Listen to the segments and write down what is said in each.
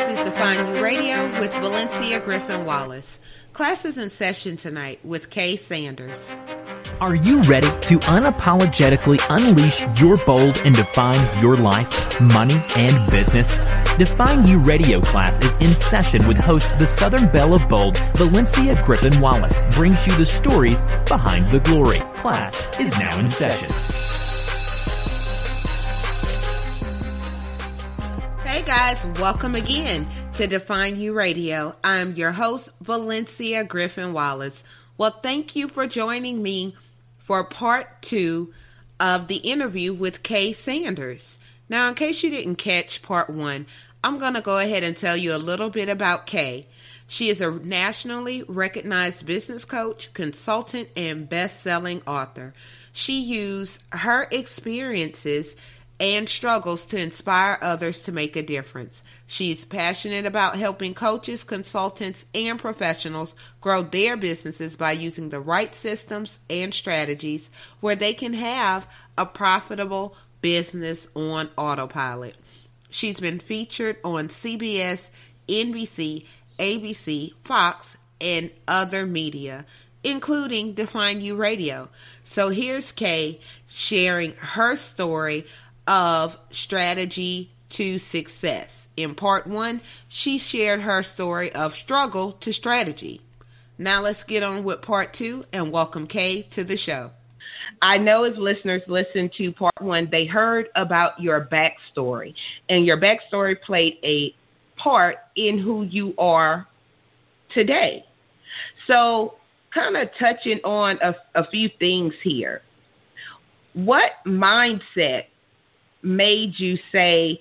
This is Define U Radio with Valencia Griffin Wallace. Class is in session tonight with Kay Sanders. Are you ready to unapologetically unleash your bold and define your life, money, and business? Define U radio class is in session with host the Southern Belle of Bold, Valencia Griffin Wallace, brings you the stories behind the glory. Class is now in session. Guys, welcome again to Define U Radio. I'm your host, Valencia Griffin Wallace. Well, thank you for joining me for part two of the interview with Kay Sanders. Now, in case you didn't catch part one, I'm going to go ahead and tell you a little bit about Kay. She is a nationally recognized business coach, consultant, and best selling author. She used her experiences and struggles to inspire others to make a difference. She is passionate about helping coaches, consultants, and professionals grow their businesses by using the right systems and strategies where they can have a profitable business on autopilot. She's been featured on CBS, NBC, ABC, Fox, and other media, including Define U Radio. So here's Kay sharing her story of strategy to success. In part one, she shared her story of struggle to strategy. Now let's get on with part two and welcome Kay to the show. I know as listeners listen to part one, they heard about your backstory, and your backstory played a part in who you are today. So, kind of touching on a, a few things here. What mindset made you say,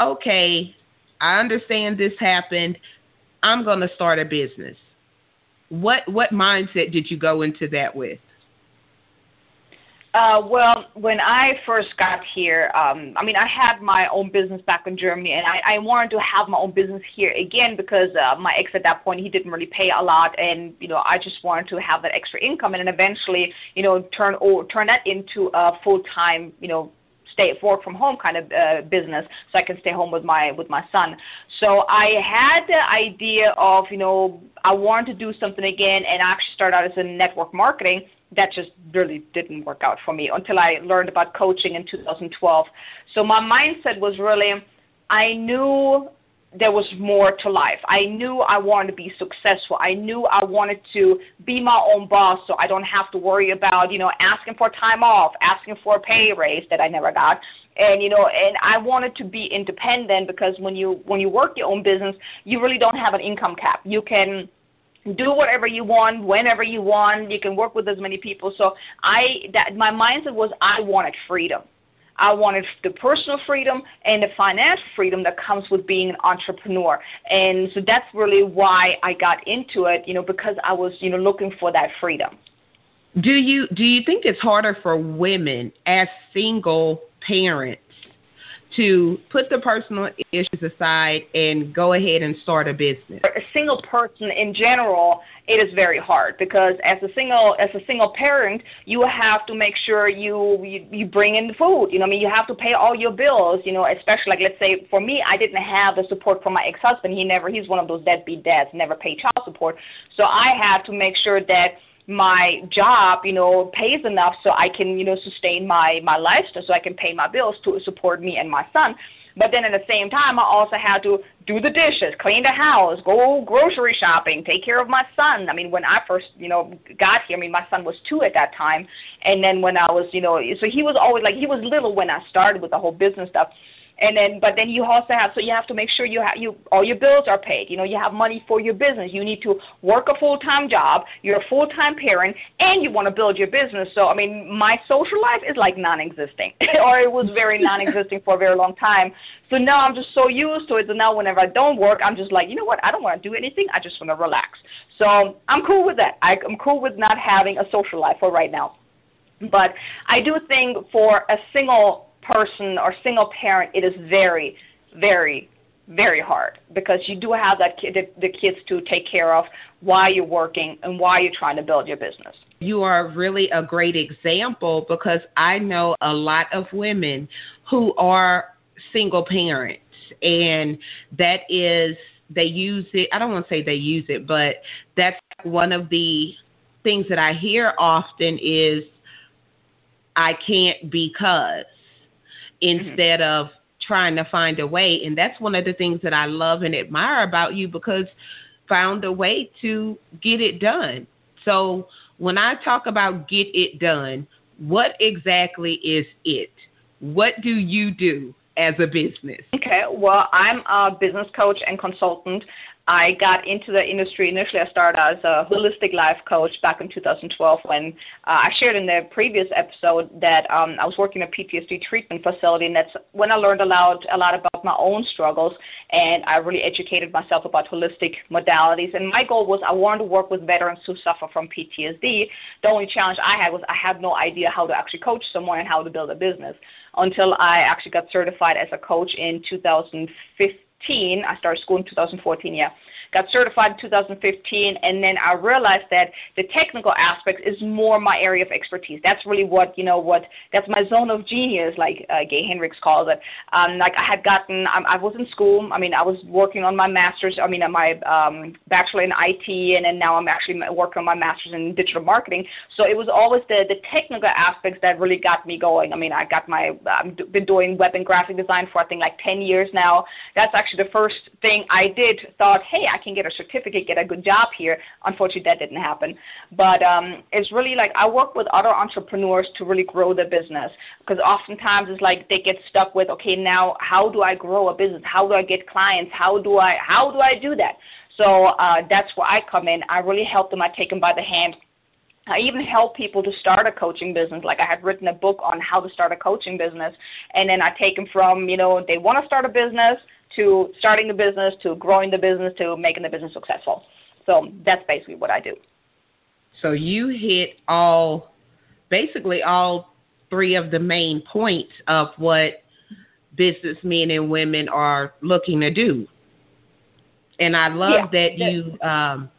okay, I understand this happened. I'm going to start a business. What what mindset did you go into that with? Uh, well, when I first got here, um, I mean, I had my own business back in Germany, and I, I wanted to have my own business here again because uh, my ex at that point he didn't really pay a lot, and you know, I just wanted to have that extra income, and then eventually, you know, turn or turn that into a full time, you know, stay work from home kind of uh, business so I can stay home with my with my son. So I had the idea of you know I wanted to do something again and actually started out as a network marketing. That just really didn't work out for me until I learned about coaching in 2012. So my mindset was really I knew there was more to life. I knew I wanted to be successful. I knew I wanted to be my own boss so I don't have to worry about, you know, asking for time off, asking for a pay raise that I never got. And you know, and I wanted to be independent because when you when you work your own business, you really don't have an income cap. You can do whatever you want whenever you want. You can work with as many people. So I that my mindset was I wanted freedom. I wanted the personal freedom and the financial freedom that comes with being an entrepreneur. And so that's really why I got into it, you know, because I was, you know, looking for that freedom. Do you do you think it's harder for women as single parents to put the personal issues aside and go ahead and start a business? A single person in general, it is very hard because as a single as a single parent, you have to make sure you you, you bring in the food. You know, I mean, you have to pay all your bills. You know, especially like let's say for me, I didn't have the support from my ex-husband. He never he's one of those deadbeat dads, never paid child support. So I had to make sure that my job, you know, pays enough so I can, you know, sustain my my lifestyle, so I can pay my bills to support me and my son. But then at the same time, I also had to do the dishes, clean the house, go grocery shopping, take care of my son. I mean, when I first, you know, got here, I mean, my son was two at that time, and then when I was, you know, so he was always like he was little when I started with the whole business stuff and then but then you also have so you have to make sure you have you all your bills are paid. You know you have money for your business. You need to work a full time job. You're a full time parent and you want to build your business. So i mean my social life is like non existing or it was very non existing for a very long time. So now i'm just so used to it. So now whenever i don't work i'm just like you know what? I don't want to do anything. I just want to relax. So i'm cool with that. I, i'm cool with not having a social life for right now. But I do think for a single person or single parent, it is very, very, very hard because you do have that the, the kids to take care of while you're working and while you're trying to build your business. You are really a great example because I know a lot of women who are single parents, and that is they use it. I don't want to say they use it, but that's one of the things that I hear often is I can't because instead mm-hmm. of trying to find a way. And that's one of the things that I love and admire about you because found a way to get it done. So when I talk about get it done, what exactly is it? What do you do as a business? Okay, well, I'm a business coach and consultant. I got into the industry initially. I started as a holistic life coach back in 2012 when uh, I shared in the previous episode that um, I was working in a PTSD treatment facility, and that's when I learned a lot, a lot about my own struggles, and I really educated myself about holistic modalities. And my goal was I wanted to work with veterans who suffer from PTSD. The only challenge I had was I had no idea how to actually coach someone and how to build a business until I actually got certified as a coach in 2015 I started school in 2014, yeah got certified in 2015, and then I realized that the technical aspects is more my area of expertise. That's really what you know what that's my zone of genius, like uh, Gay Hendricks calls it. Um, like I had gotten, I, was in school. I mean, I was working on my master's. I mean, my um, bachelor in IT, and then now I'm actually working on my master's in digital marketing. So it was always the the technical aspects that really got me going. I mean, I got my I've been doing web and graphic design for I think like 10 years now. That's actually the first thing I did. Thought, hey, I can get a certificate, get a good job here. Unfortunately, that didn't happen. But um, it's really like I work with other entrepreneurs to really grow their business because oftentimes it's like they get stuck with, okay, now how do I grow a business? How do I get clients? How do I how do I do that? So uh, that's where I come in. I really help them. I take them by the hand. I even help people to start a coaching business. Like I had written a book on how to start a coaching business, and then I take them from you know they want to start a business to starting the business to growing the business to making the business successful. So that's basically what I do. So you hit all, basically all three of the main points of what businessmen and women are looking to do. And I love yeah. that you um,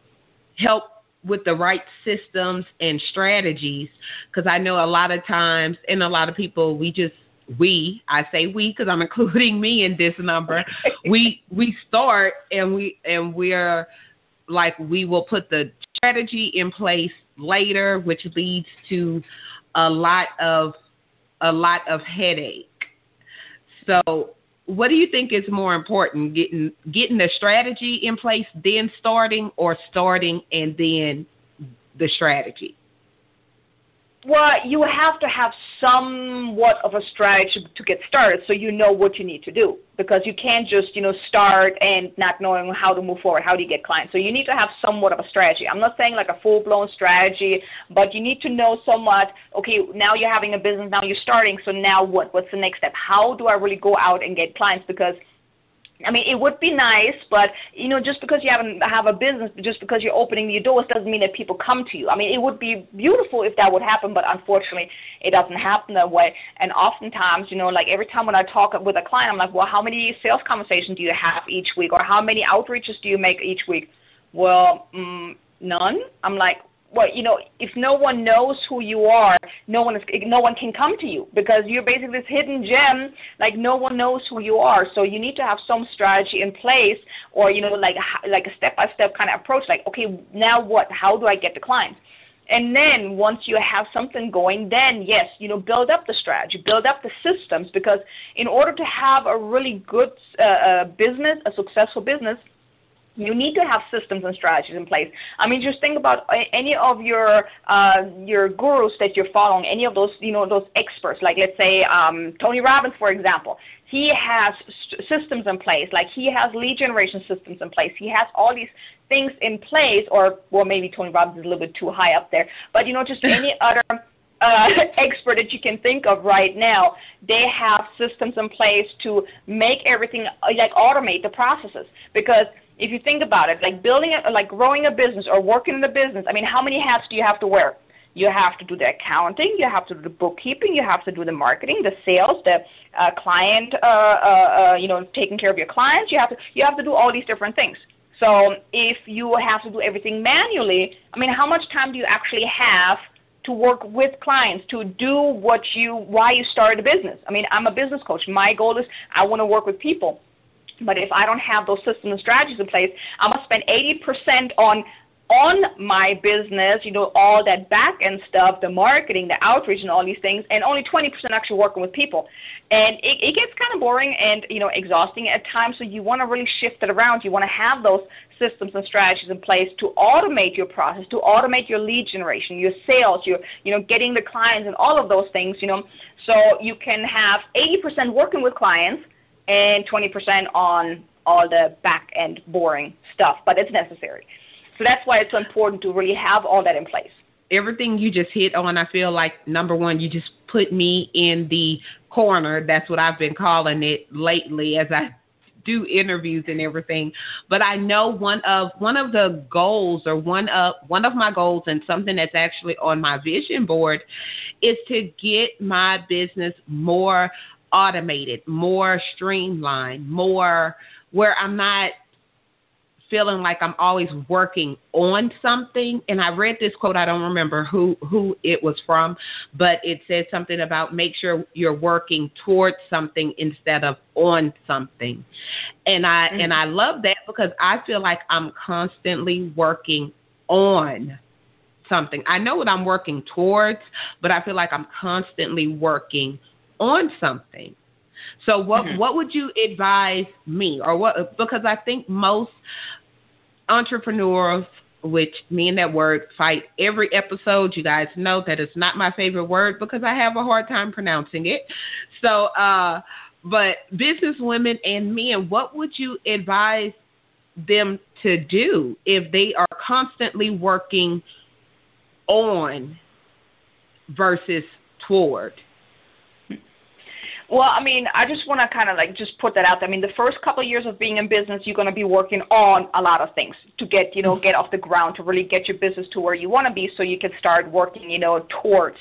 help with the right systems and strategies because I know a lot of times and a lot of people we just we i say we because i'm including me in this number. We we start and we and we're like we will put the strategy in place later which leads to a lot of a lot of headache. So what do you think is more important getting getting the strategy in place then starting or starting and then the strategy well, you have to have somewhat of a strategy to get started so you know what you need to do because you can't just, you know, start and not knowing how to move forward. How do you get clients? So you need to have somewhat of a strategy. I'm not saying like a full-blown strategy, but you need to know somewhat, okay, now you're having a business, now you're starting, so now what? What's the next step? How do I really go out and get clients? Because – I mean, it would be nice, but you know, just because you haven't have a business, just because you're opening your doors, doesn't mean that people come to you. I mean, it would be beautiful if that would happen, but unfortunately, it doesn't happen that way. And oftentimes, you know, like every time when I talk with a client, I'm like, well, how many sales conversations do you have each week, or how many outreaches do you make each week? Well, mm, none. I'm like, well, you know, if no one knows who you are, no one is, no one can come to you because you're basically this hidden gem. Like no one knows who you are, so you need to have some strategy in place, or you know, like like a step by step kind of approach. Like, okay, now what? How do I get the clients? And then once you have something going, then yes, you know, build up the strategy, build up the systems, because in order to have a really good uh, uh, business, a successful business, you need to have systems and strategies in place. I mean, just think about any of your uh, your gurus that you're following, any of those you know those experts, like let's say um, Tony Robbins, for example. He has st- systems in place, like he has lead generation systems in place. He has all these things in place, or well, maybe Tony Robbins is a little bit too high up there, but you know, just any other uh, expert that you can think of right now, they have systems in place to make everything like automate the processes because if you think about it, like building a, like growing a business or working in a business, I mean, how many hats do you have to wear? You have to do the accounting, you have to do the bookkeeping, you have to do the marketing, the sales, the uh, client, uh, uh, uh, you know, taking care of your clients. You have to you have to do all these different things. So if you have to do everything manually, I mean, how much time do you actually have to work with clients to do what you why you started a business. I mean, I'm a business coach. My goal is I want to work with people. But if I don't have those systems and strategies in place, I must spend 80% on on my business, you know, all that back end stuff, the marketing, the outreach, and all these things, and only 20% actually working with people. And it, it gets kind of boring and, you know, exhausting at times. So you want to really shift it around. You want to have those systems and strategies in place to automate your process, to automate your lead generation, your sales, your, you know, getting the clients and all of those things, you know, so you can have 80% working with clients and 20% on all the back end boring stuff, but it's necessary. So that's why it's so important to really have all that in place. Everything you just hit on, I feel like number one, you just put me in the corner. That's what I've been calling it lately as I do interviews and everything. But I know one of one of the goals or one of one of my goals and something that's actually on my vision board is to get my business more automated, more streamlined, more where I'm not feeling like I'm always working on something. And I read this quote, I don't remember who who it was from, but it said something about make sure you're working towards something instead of on something. And I mm-hmm. and I love that because I feel like I'm constantly working on something. I know what I'm working towards, but I feel like I'm constantly working on something. So what mm-hmm. what would you advise me or what because I think most entrepreneurs, which me and that word fight every episode. You guys know that it's not my favorite word because I have a hard time pronouncing it. So, uh, but business women and men, what would you advise them to do if they are constantly working on versus toward? Well, I mean, I just want to kind of like just put that out there. I mean, the first couple of years of being in business, you're going to be working on a lot of things to get, you know, mm-hmm. get off the ground to really get your business to where you want to be so you can start working, you know, towards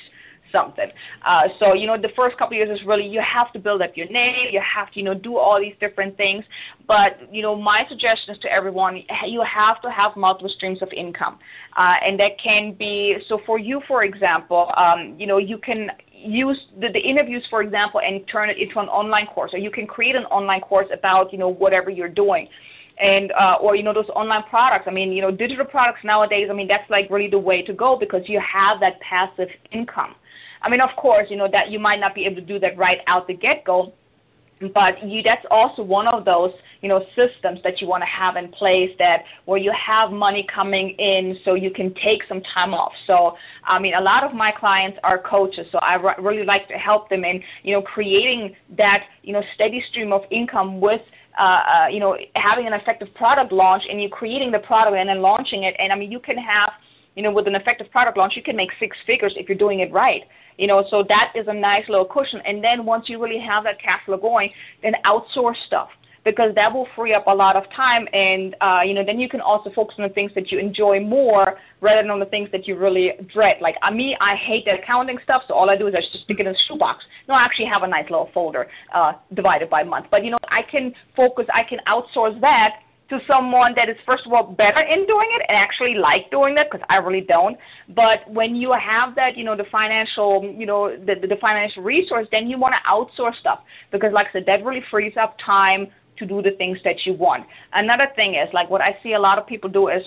something. Uh, so, you know, the first couple years is really you have to build up your name, you have to, you know, do all these different things. But, you know, my suggestion is to everyone, you have to have multiple streams of income. Uh, and that can be, so for you, for example, um, you know, you can use the, the interviews, for example, and turn it into an online course, or you can create an online course about, you know, whatever you're doing and uh, or you know those online products. I mean, you know, digital products nowadays. I mean, that's like really the way to go because you have that passive income. I mean, of course, you know that you might not be able to do that right out the get go, but you that's also one of those you know systems that you want to have in place that where you have money coming in so you can take some time off. So i mean a lot of my clients are coaches so i r- really like to help them in you know creating that you know steady stream of income with uh, uh, you know having an effective product launch and you creating the product and then launching it. And i mean you can have you know with an effective product launch you can make six figures if you're doing it right you know, so that is a nice little cushion. And then once you really have that cash flow going, then outsource stuff because that will free up a lot of time and uh, you know then you can also focus on the things that you enjoy more rather than on the things that you really dread. Like uh, me i hate the accounting stuff so all i do is i just stick it in a shoebox. No i actually have a nice little folder uh, divided by month. But you know i can focus i can outsource that to someone that is first of all better in doing it and actually like doing that because I really don't. But when you have that, you know, the financial, you know, the, the financial resource, then you want to outsource stuff because, like I said, that really frees up time to do the things that you want. Another thing is like what I see a lot of people do is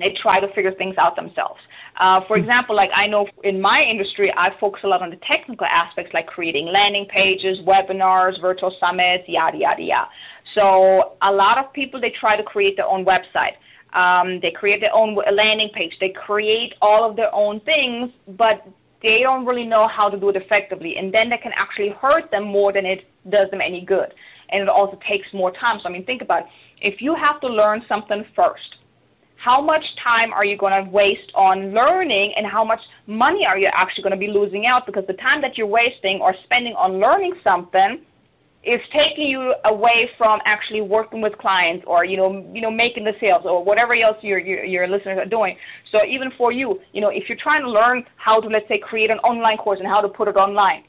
they try to figure things out themselves. Uh, for example, like I know in my industry, I focus a lot on the technical aspects like creating landing pages, webinars, virtual summits, yada, yada, yada. So a lot of people, they try to create their own website. Um, they create their own landing page. They create all of their own things, but they don't really know how to do it effectively. And then that can actually hurt them more than it does them any good. And it also takes more time. So, I mean, think about it. If you have to learn something first, how much time are you going to waste on learning and how much money are you actually going to be losing out? Because the time that you're wasting or spending on learning something is taking you away from actually working with clients or you know you know making the sales or whatever else your, your your listeners are doing. So even for you you know if you're trying to learn how to let's say create an online course and how to put it online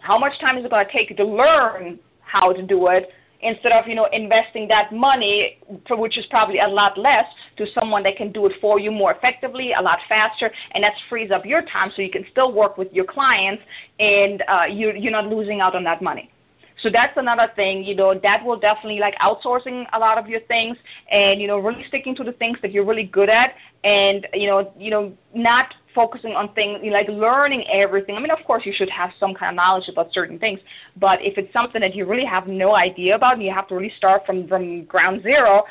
how much time is it going to take you to learn how to do it instead of you know investing that money, which is probably a lot less, to someone that can do it for you more effectively, a lot faster, and that frees up your time so you can still work with your clients and uh, you you're not losing out on that money. So that's another thing, you know, that will definitely like outsourcing a lot of your things and, you know, really sticking to the things that you're really good at and, you know, you know, not focusing on things like learning everything. I mean, of course, you should have some kind of knowledge about certain things, but if it's something that you really have no idea about and you have to really start from from ground zero,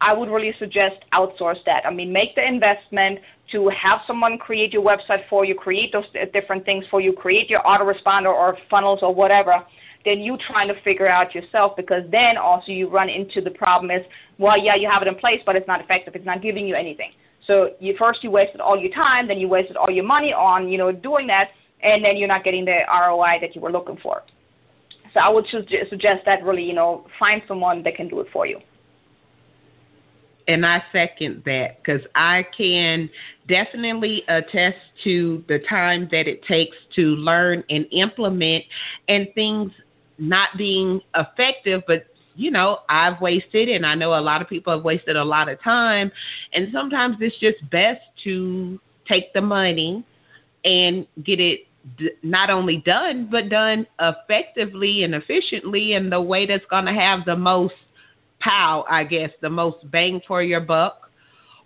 I would really suggest outsource that. I mean, make the investment to have someone create your website for you, create those uh, different things for you, create your autoresponder or funnels or whatever Then you trying to figure out yourself because then also you run into the problem is, well, yeah, you have it in place, but it's not effective. It's not giving you anything. So you first you wasted all your time, then you wasted all your money on, you know, doing that, and then you're not getting the ROI that you were looking for. So I would just suggest that really, you know, find someone that can do it for you. And I second that because I can definitely attest to the time that it takes to learn and implement and things not being effective, but you know, I've wasted, and I know a lot of people have wasted a lot of time. And sometimes it's just best to take the money and get it d- not only done, but done effectively and efficiently in the way that's going to have the most pow, I guess, the most bang for your buck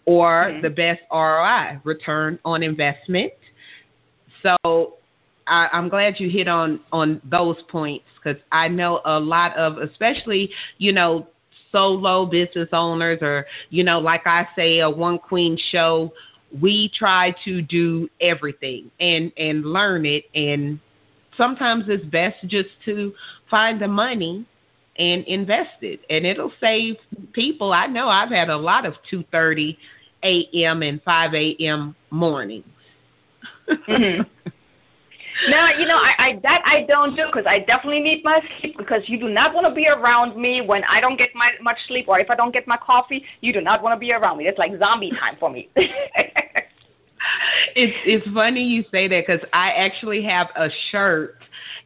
or mm-hmm. the best ROI, return on investment. So I, am glad you hit on on those points because I know a lot of, especially you know, solo business owners or you know, like I say, a one queen show. We try to do everything and and learn it, and sometimes it's best just to find the money and invest it, and it'll save people. I know I've had a lot of two thirty a.m. and five a.m. mornings. mm-hmm. no, you know, I, I that I don't do because I definitely need my sleep because you do not want to be around me when I don't get my much sleep or if I don't get my coffee. You do not want to be around me. It's like zombie time for me. it's it's funny you say that because I actually have a shirt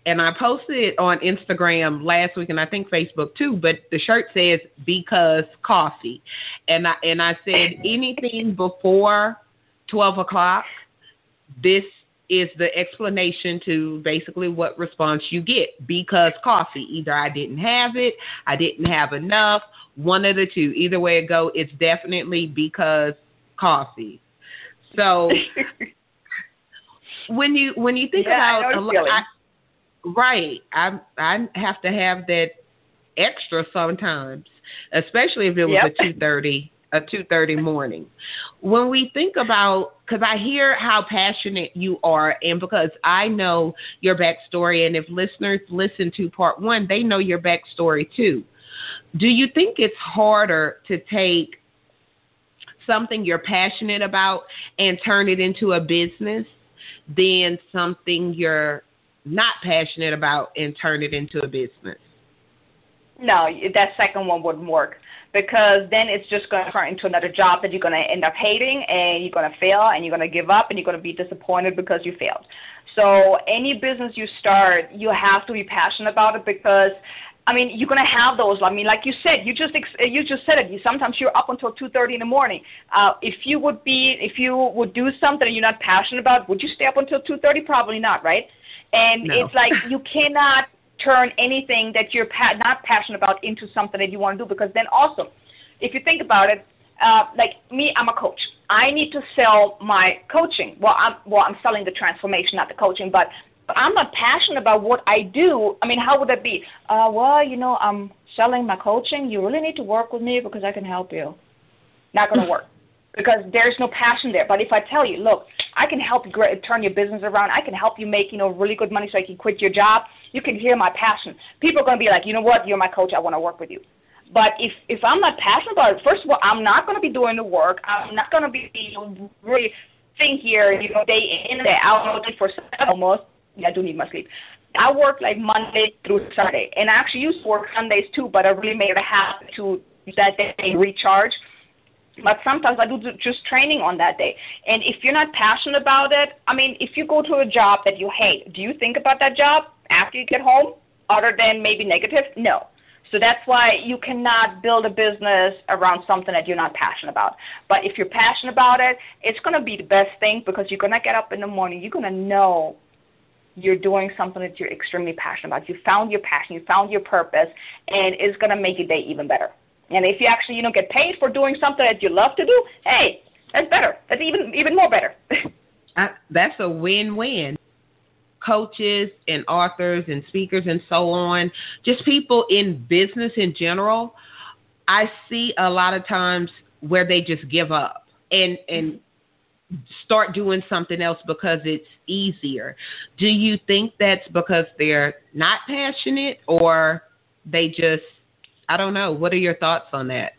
and I posted it on Instagram last week and I think Facebook too. But the shirt says because coffee, and I and I said anything before twelve o'clock, this is the explanation to basically what response you get because coffee. Either I didn't have it, I didn't have enough, one of the two. Either way it go, it's definitely because coffee. So when you when you think yeah, about a, I, right, I I have to have that extra sometimes, especially if it was yep. a two thirty a 2:30 morning. When we think about cuz I hear how passionate you are and because I know your backstory and if listeners listen to part 1, they know your backstory too. Do you think it's harder to take something you're passionate about and turn it into a business than something you're not passionate about and turn it into a business? No, that second one wouldn't work because then it's just going to turn into another job that you're going to end up hating and you're going to fail and you're going to give up and you're going to be disappointed because you failed. So any business you start, you have to be passionate about it because I mean, you're gonna have those. I mean, like you said, you just ex- you just said it. You, sometimes you're up until 2:30 in the morning. Uh, if you would be, if you would do something you're not passionate about, would you stay up until 2:30? Probably not, right? And no. it's like you cannot turn anything that you're pa- not passionate about into something that you want to do because then also, if you think about it, uh, like me, I'm a coach. I need to sell my coaching. Well, I'm well, I'm selling the transformation, not the coaching, but I'm not passionate about what I do. I mean, how would that be? Uh, well, you know, I'm selling my coaching. You really need to work with me because I can help you. Not going to work because there's no passion there. But if I tell you, look, I can help you turn your business around. I can help you make, you know, really good money so you can quit your job. You can hear my passion. People are going to be like, you know what? You're my coach. I want to work with you. But if if I'm not passionate about it, first of all, I'm not going to be doing the work. I'm not going to be really sitting here, you know, day in and day out for almost. Yeah, I do need my sleep. I work like Monday through Saturday, and I actually used to work Sundays too, but I really made it a habit to that day recharge but sometimes I do just training on that day. And if you're not passionate about it, I mean, if you go to a job that you hate, do you think about that job after you get home, other than maybe negative? No. So that's why you cannot build a business around something that you're not passionate about. But if you're passionate about it, it's going to be the best thing because you're going to get up in the morning. You're going to know you're doing something that you're extremely passionate about. You found your passion, you found your purpose, and it's going to make your day even better. And if you actually, you know, get paid for doing something that you love to do, hey, that's better. That's even even more better. I, that's a win-win coaches and authors and speakers and so on, just people in business in general, I see a lot of times where they just give up and and mm-hmm. start doing something else because it's easier. Do you think that's because they're not passionate or they just I don't know. What are your thoughts on that?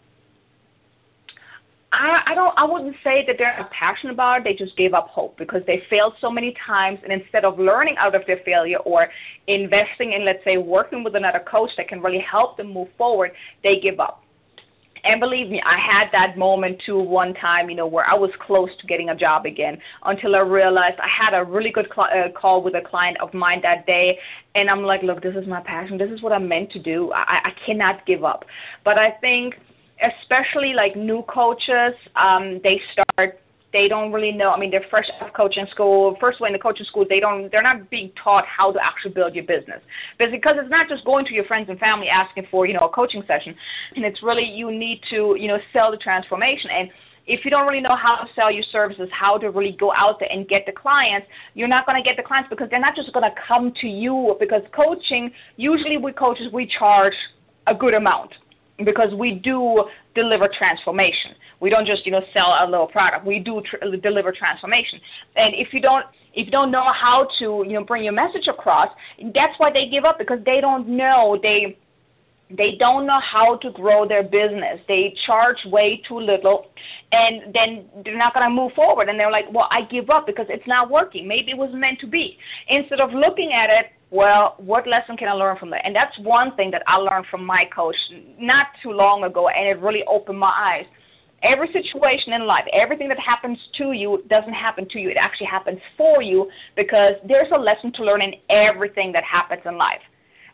I, I don't I wouldn't say that they're passionate about it, they just gave up hope because they failed so many times and instead of learning out of their failure or investing in let's say working with another coach that can really help them move forward, they give up. And believe me, I had that moment too one time, you know, where I was close to getting a job again until I realized I had a really good cl- uh, call with a client of mine that day. And I'm like, look, this is my passion. This is what I'm meant to do. I, I cannot give up. But I think especially like new coaches, um, they start they don't really know. I mean, they're fresh out of coaching school. First, of all, in the coaching school, they don't, they're not being taught how to actually build your business. Because it's not just going to your friends and family asking for, you know, a coaching session, and it's really you need to, you know, sell the transformation. And if you don't really know how to sell your services, how to really go out there and get the clients, you're not going to get the clients because they're not just going to come to you. Because coaching, usually with coaches, we charge a good amount because we do deliver transformation. We don't just you know sell a little product. We do tr- deliver transformation. And if you don't if you don't know how to you know bring your message across, that's why they give up because they don't know they they don't know how to grow their business. They charge way too little, and then they're not going to move forward. And they're like, well, I give up because it's not working. Maybe it was meant to be. Instead of looking at it, well, what lesson can I learn from that? And that's one thing that I learned from my coach not too long ago, and it really opened my eyes. Every situation in life, everything that happens to you doesn't happen to you. It actually happens for you because there's a lesson to learn in everything that happens in life.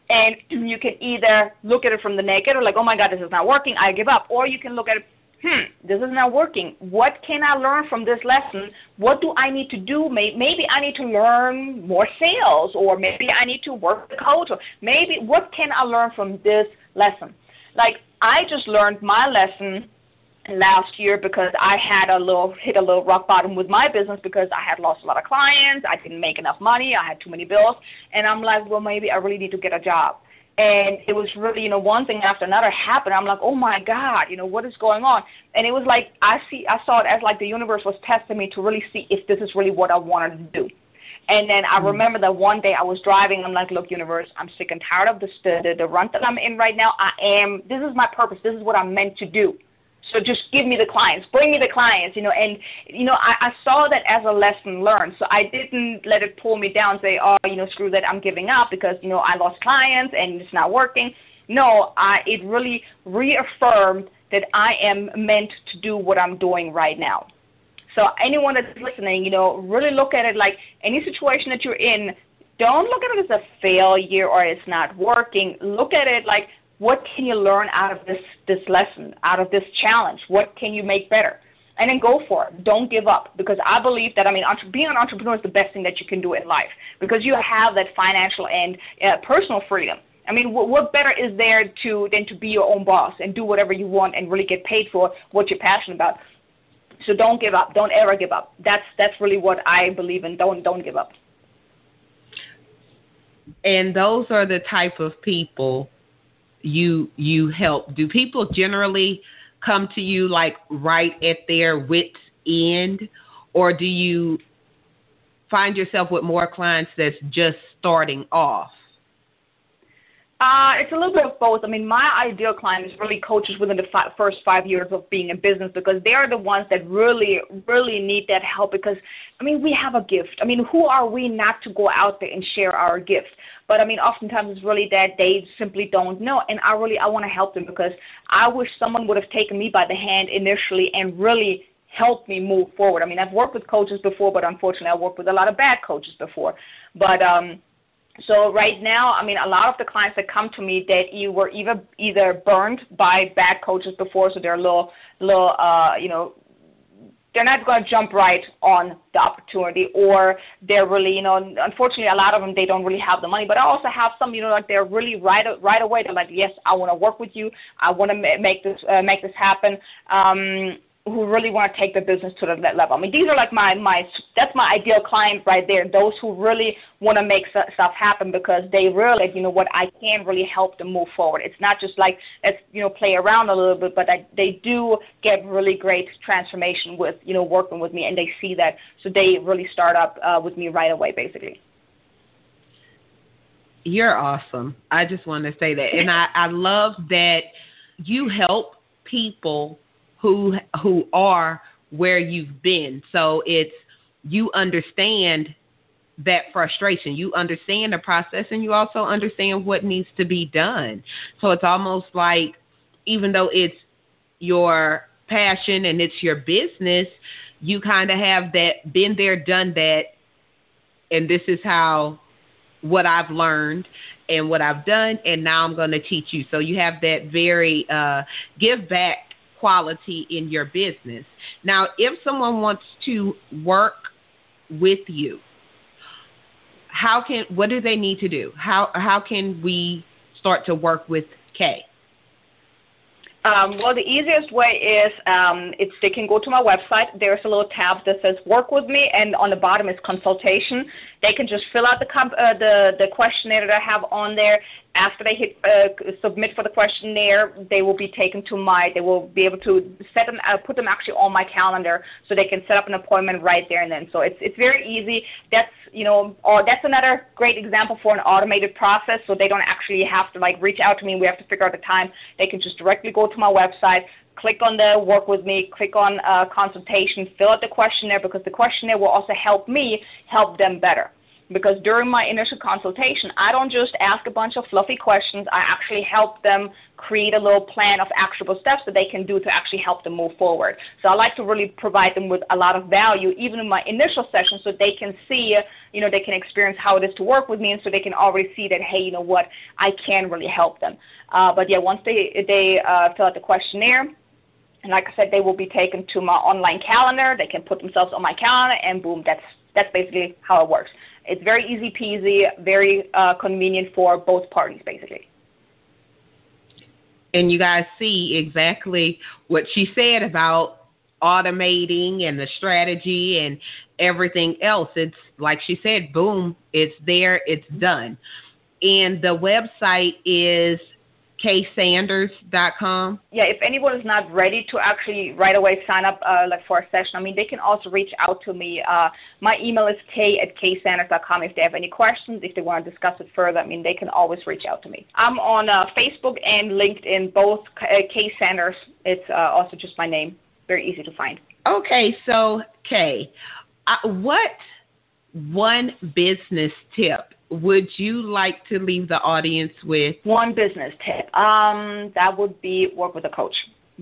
And you can either look at it from the naked or like, oh my God, this is not working, I give up, or you can look at it, hmm, this is not working. What can I learn from this lesson? What do I need to do? Maybe I need to learn more sales, or maybe I need to work the coach, or maybe what can I learn from this lesson? Like, I just learned my lesson last year because I had a little hit a little rock bottom with my business because I had lost a lot of clients, I didn't make enough money, I had too many bills, and I'm like, well, maybe I really need to get a job. And it was really, you know, one thing after another happened. I'm like, oh my God, you know, what is going on? And it was like I see, I saw it as like the universe was testing me to really see if this is really what I wanted to do. And then I mm. remember that one day I was driving. I'm like, look, universe, I'm sick and tired of this, the, the the run that I'm in right now. I am. This is my purpose. This is what I'm meant to do. So just give me the clients, bring me the clients, you know, and you know, I, I saw that as a lesson learned. So I didn't let it pull me down, say, oh, you know, screw that, I'm giving up because you know I lost clients and it's not working. No, I it really reaffirmed that I am meant to do what I'm doing right now. So anyone that's listening, you know, really look at it like any situation that you're in. Don't look at it as a failure or it's not working. Look at it like what can you learn out of this this lesson, out of this challenge? What can you make better? And then go for it. Don't give up because I believe that I mean, entre- being an entrepreneur is the best thing that you can do in life because you have that financial and uh, personal freedom. I mean, what, what better is there to than to be your own boss and do whatever you want and really get paid for what you're passionate about? So don't give up. Don't ever give up. That's that's really what I believe in. Don't don't give up. And those are the type of people you you help. Do people generally come to you like right at their wits end? Or do you find yourself with more clients that's just starting off uh, it's a little bit of both. I mean, my ideal client is really coaches within the fi- first five years of being in business because they are the ones that really, really need that help. Because, I mean, we have a gift. I mean, who are we not to go out there and share our gift? But I mean, oftentimes it's really that they simply don't know, and I really I want to help them because I wish someone would have taken me by the hand initially and really helped me move forward. I mean, I've worked with coaches before, but unfortunately, I worked with a lot of bad coaches before. But um, So right now, I mean, a lot of the clients that come to me that you were either either burned by bad coaches before, so they're a little, little, uh, you know, they're not going to jump right on the opportunity, or they're really, you know, unfortunately, a lot of them they don't really have the money. But I also have some, you know, like they're really right right away. They're like, yes, I want to work with you. I want to make this uh, make this happen. Um, who really want to take their business to the level. I mean, these are like my my that's my ideal client right there. Those who really want to make stuff happen because they realize, you know, what I can really help them move forward. It's not just like let's you know play around a little bit, but I, they do get really great transformation with you know working with me, and they see that, so they really start up uh, with me right away, basically. You're awesome. I just want to say that, and I I love that you help people who who are where you've been. So it's you understand that frustration. You understand the process and you also understand what needs to be done. So it's almost like even though it's your passion and it's your business, you kind of have that been there, done that, and this is how what I've learned and what I've done, and now I'm going to teach you. So you have that very uh, give back quality in your business. Now, if someone wants to work with you, how can what do they need to do? How how can we start to work with Kay? Um, well, the easiest way is um, it's they can go to my website. There's a little tab that says "Work with Me," and on the bottom is consultation. They can just fill out the comp- uh, the the questionnaire that I have on there, after they hit uh, submit for the questionnaire, they will be taken to my. They will be able to set them, uh, put them actually on my calendar, so they can set up an appointment right there and then. So it's it's very easy. That's you know, or that's another great example for an automated process. So they don't actually have to like reach out to me. We have to figure out the time. They can just directly go to my website, click on the work with me, click on uh, consultation, fill out the questionnaire because the questionnaire will also help me help them better because during my initial consultation, I don't just ask a bunch of fluffy questions. I actually help them create a little plan of actionable steps that they can do to actually help them move forward. So I like to really provide them with a lot of value, even in my initial session, so they can see, you know, they can experience how it is to work with me, and so they can already see that, hey, you know what, I can really help them. Uh, but yeah, once they they uh, fill out the questionnaire. And like I said, they will be taken to my online calendar. They can put themselves on my calendar, and boom, that's that's basically how it works. It's very easy peasy, very uh, convenient for both parties, basically. And you guys see exactly what she said about automating and the strategy and everything else. It's like she said, boom, it's there, it's done. And the website is kaysanders.com? Yeah, if anyone is not ready to actually right away sign up uh, like for a session, I mean, they can also reach out to me. Uh, my email is k at kaysanders.com if they have any questions, if they want to discuss it further. I mean, they can always reach out to me. I'm on uh, Facebook and LinkedIn, both Kay uh, Sanders. It's uh, also just my name. Very easy to find. Okay, so Kay, uh, what one business tip would you like to leave the audience with? One business tip. Um, that would be work with a coach.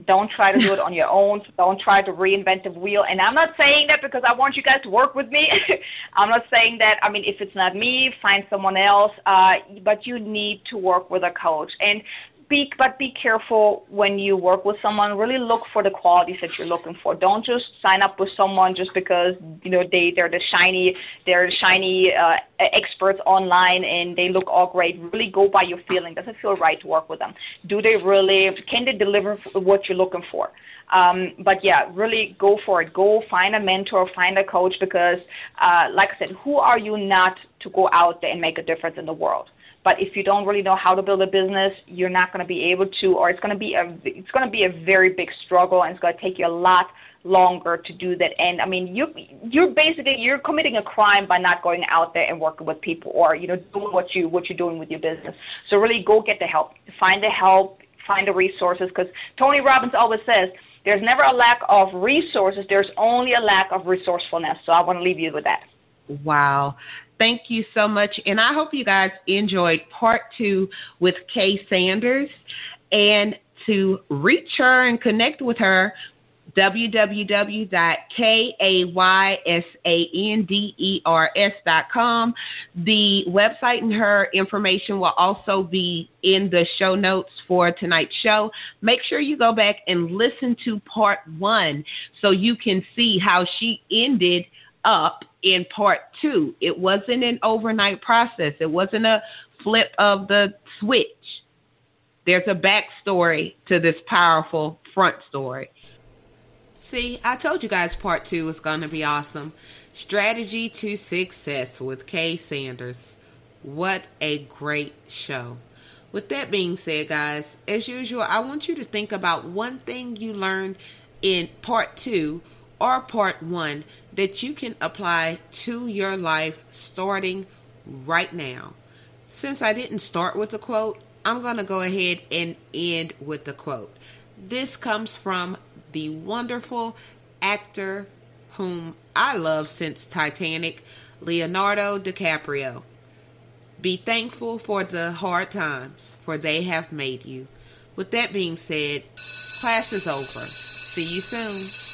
Don't try to do it on your own. Don't try to reinvent the wheel. And I'm not saying that because I want you guys to work with me. I'm not saying that. I mean, if it's not me, find someone else. Uh, but you need to work with a coach. And be but be careful when you work with someone. Really look for the qualities that you're looking for. Don't just sign up with someone just because you know they they're the shiny they're the shiny uh, experts online and they look all great. Really go by your feeling. Does it feel right to work with them? Do they really can they deliver what you're looking for um, but yeah, really go for it. Go find a mentor, find a coach because, uh, like I said, who are you not to go out there and make a difference in the world? But if you don't really know how to build a business, you're not going to be able to, or it's going to be a it's going to be a very big struggle, and it's going to take you a lot longer to do that. And I mean, you you're basically you're committing a crime by not going out there and working with people, or you know, doing what you what you're doing with your business. So really, go get the help. Find the help. Find the resources, because Tony Robbins always says. There's never a lack of resources. There's only a lack of resourcefulness. So I want to leave you with that. Wow. Thank you so much. And I hope you guys enjoyed part two with Kay Sanders. And to reach her and connect with her, www.kaysanders.com. The website and her information will also be in the show notes for tonight's show. Make sure you go back and listen to part one so you can see how she ended up in part two. It wasn't an overnight process, it wasn't a flip of the switch. There's a backstory to this powerful front story. See, I told you guys part two was going to be awesome. Strategy to Success with Kay Sanders. What a great show. With that being said, guys, as usual, I want you to think about one thing you learned in part two or part one that you can apply to your life starting right now. Since I didn't start with a quote, I'm going to go ahead and end with the quote. This comes from the wonderful actor whom I love since Titanic, Leonardo DiCaprio. Be thankful for the hard times, for they have made you. With that being said, class is over. See you soon.